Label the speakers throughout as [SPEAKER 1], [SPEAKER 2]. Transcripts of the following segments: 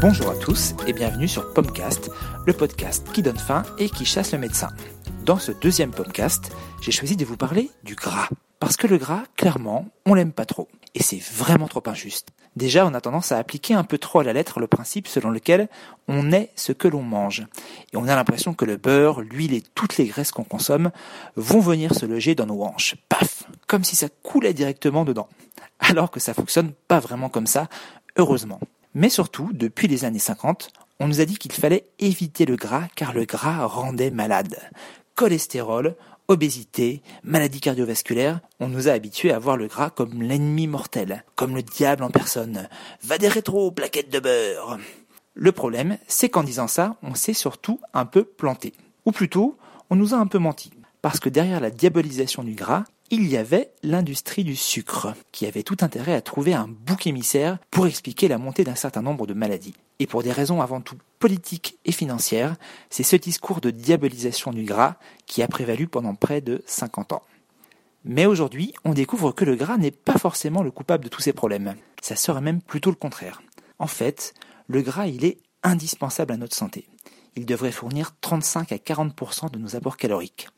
[SPEAKER 1] Bonjour à tous et bienvenue sur Pomcast, le podcast qui donne faim et qui chasse le médecin. Dans ce deuxième Pomcast, j'ai choisi de vous parler du gras. Parce que le gras, clairement, on l'aime pas trop. Et c'est vraiment trop injuste. Déjà, on a tendance à appliquer un peu trop à la lettre le principe selon lequel on est ce que l'on mange. Et on a l'impression que le beurre, l'huile et toutes les graisses qu'on consomme vont venir se loger dans nos hanches. Paf Comme si ça coulait directement dedans. Alors que ça fonctionne pas vraiment comme ça, heureusement. Mais surtout, depuis les années 50, on nous a dit qu'il fallait éviter le gras car le gras rendait malade. Cholestérol, obésité, maladie cardiovasculaire, on nous a habitués à voir le gras comme l'ennemi mortel, comme le diable en personne. Va des rétro, plaquettes de beurre. Le problème, c'est qu'en disant ça, on s'est surtout un peu planté. Ou plutôt, on nous a un peu menti. Parce que derrière la diabolisation du gras, il y avait l'industrie du sucre, qui avait tout intérêt à trouver un bouc émissaire pour expliquer la montée d'un certain nombre de maladies. Et pour des raisons avant tout politiques et financières, c'est ce discours de diabolisation du gras qui a prévalu pendant près de 50 ans. Mais aujourd'hui, on découvre que le gras n'est pas forcément le coupable de tous ces problèmes. Ça serait même plutôt le contraire. En fait, le gras, il est indispensable à notre santé. Il devrait fournir 35 à 40% de nos apports caloriques.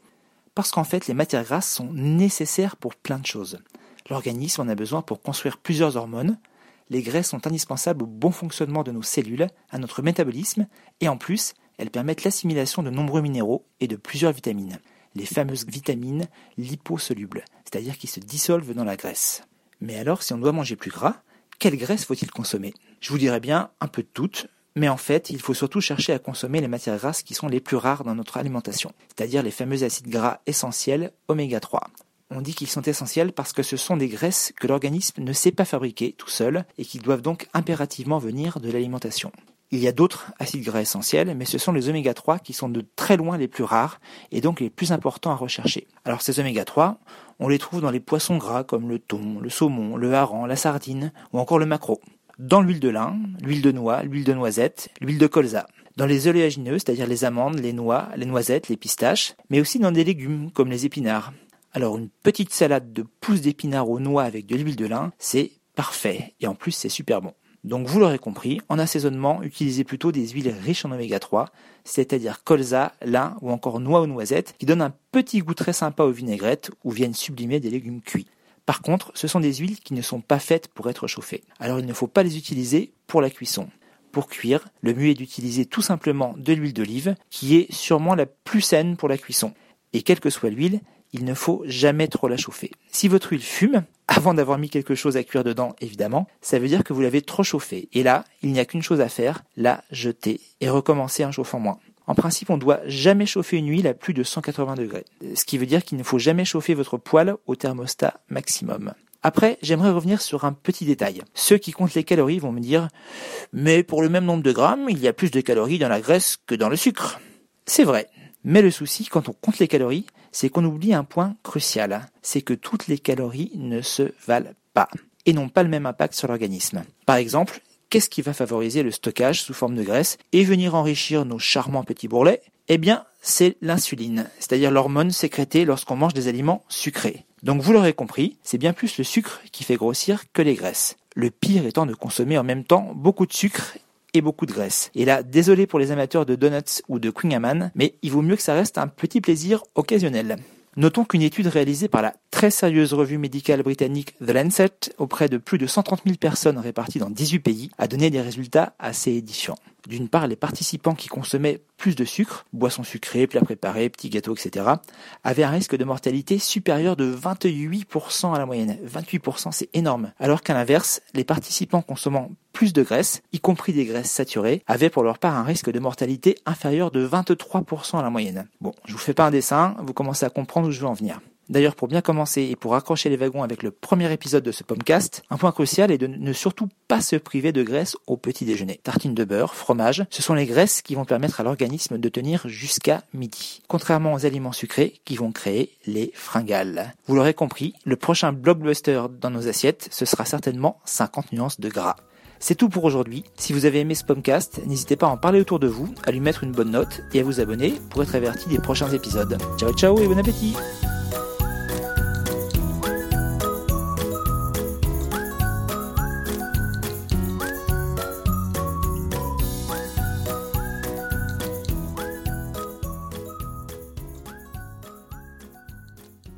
[SPEAKER 1] Parce qu'en fait, les matières grasses sont nécessaires pour plein de choses. L'organisme en a besoin pour construire plusieurs hormones. Les graisses sont indispensables au bon fonctionnement de nos cellules, à notre métabolisme, et en plus, elles permettent l'assimilation de nombreux minéraux et de plusieurs vitamines. Les fameuses vitamines liposolubles, c'est-à-dire qui se dissolvent dans la graisse. Mais alors, si on doit manger plus gras, quelle graisse faut-il consommer? Je vous dirais bien un peu de toutes, mais en fait, il faut surtout chercher à consommer les matières grasses qui sont les plus rares dans notre alimentation, c'est-à-dire les fameux acides gras essentiels oméga 3. On dit qu'ils sont essentiels parce que ce sont des graisses que l'organisme ne sait pas fabriquer tout seul et qui doivent donc impérativement venir de l'alimentation. Il y a d'autres acides gras essentiels, mais ce sont les oméga 3 qui sont de très loin les plus rares et donc les plus importants à rechercher. Alors ces oméga 3, on les trouve dans les poissons gras comme le thon, le saumon, le hareng, la sardine ou encore le maquereau dans l'huile de lin, l'huile de noix, l'huile de noisette, l'huile de colza. Dans les oléagineux, c'est-à-dire les amandes, les noix, les noisettes, les pistaches, mais aussi dans des légumes comme les épinards. Alors une petite salade de pousses d'épinards aux noix avec de l'huile de lin, c'est parfait et en plus c'est super bon. Donc vous l'aurez compris, en assaisonnement, utilisez plutôt des huiles riches en oméga 3, c'est-à-dire colza, lin ou encore noix ou noisettes, qui donnent un petit goût très sympa aux vinaigrettes ou viennent sublimer des légumes cuits. Par contre, ce sont des huiles qui ne sont pas faites pour être chauffées. Alors il ne faut pas les utiliser pour la cuisson. Pour cuire, le mieux est d'utiliser tout simplement de l'huile d'olive, qui est sûrement la plus saine pour la cuisson. Et quelle que soit l'huile, il ne faut jamais trop la chauffer. Si votre huile fume, avant d'avoir mis quelque chose à cuire dedans, évidemment, ça veut dire que vous l'avez trop chauffée. Et là, il n'y a qu'une chose à faire, la jeter et recommencer en chauffant moins. En principe, on ne doit jamais chauffer une huile à plus de 180 degrés. Ce qui veut dire qu'il ne faut jamais chauffer votre poêle au thermostat maximum. Après, j'aimerais revenir sur un petit détail. Ceux qui comptent les calories vont me dire Mais pour le même nombre de grammes, il y a plus de calories dans la graisse que dans le sucre. C'est vrai. Mais le souci, quand on compte les calories, c'est qu'on oublie un point crucial. C'est que toutes les calories ne se valent pas et n'ont pas le même impact sur l'organisme. Par exemple, qu'est-ce qui va favoriser le stockage sous forme de graisse et venir enrichir nos charmants petits bourrelets? Eh bien, c'est l'insuline, c'est-à-dire l'hormone sécrétée lorsqu'on mange des aliments sucrés. Donc vous l'aurez compris, c'est bien plus le sucre qui fait grossir que les graisses. Le pire étant de consommer en même temps beaucoup de sucre et beaucoup de graisse. Et là, désolé pour les amateurs de donuts ou de Queen mais il vaut mieux que ça reste un petit plaisir occasionnel. Notons qu'une étude réalisée par la très sérieuse revue médicale britannique The Lancet auprès de plus de 130 000 personnes réparties dans 18 pays a donné des résultats assez édifiants. D'une part, les participants qui consommaient plus de sucre, boissons sucrées, plats préparés, petits gâteaux, etc., avaient un risque de mortalité supérieur de 28% à la moyenne. 28%, c'est énorme. Alors qu'à l'inverse, les participants consommant de graisse, y compris des graisses saturées, avaient pour leur part un risque de mortalité inférieur de 23% à la moyenne. Bon, je vous fais pas un dessin, vous commencez à comprendre où je veux en venir. D'ailleurs, pour bien commencer et pour accrocher les wagons avec le premier épisode de ce podcast, un point crucial est de ne surtout pas se priver de graisse au petit déjeuner. Tartines de beurre, fromage, ce sont les graisses qui vont permettre à l'organisme de tenir jusqu'à midi. Contrairement aux aliments sucrés qui vont créer les fringales. Vous l'aurez compris, le prochain blockbuster dans nos assiettes, ce sera certainement 50 nuances de gras. C'est tout pour aujourd'hui. Si vous avez aimé ce podcast, n'hésitez pas à en parler autour de vous, à lui mettre une bonne note et à vous abonner pour être averti des prochains épisodes. Ciao ciao et bon appétit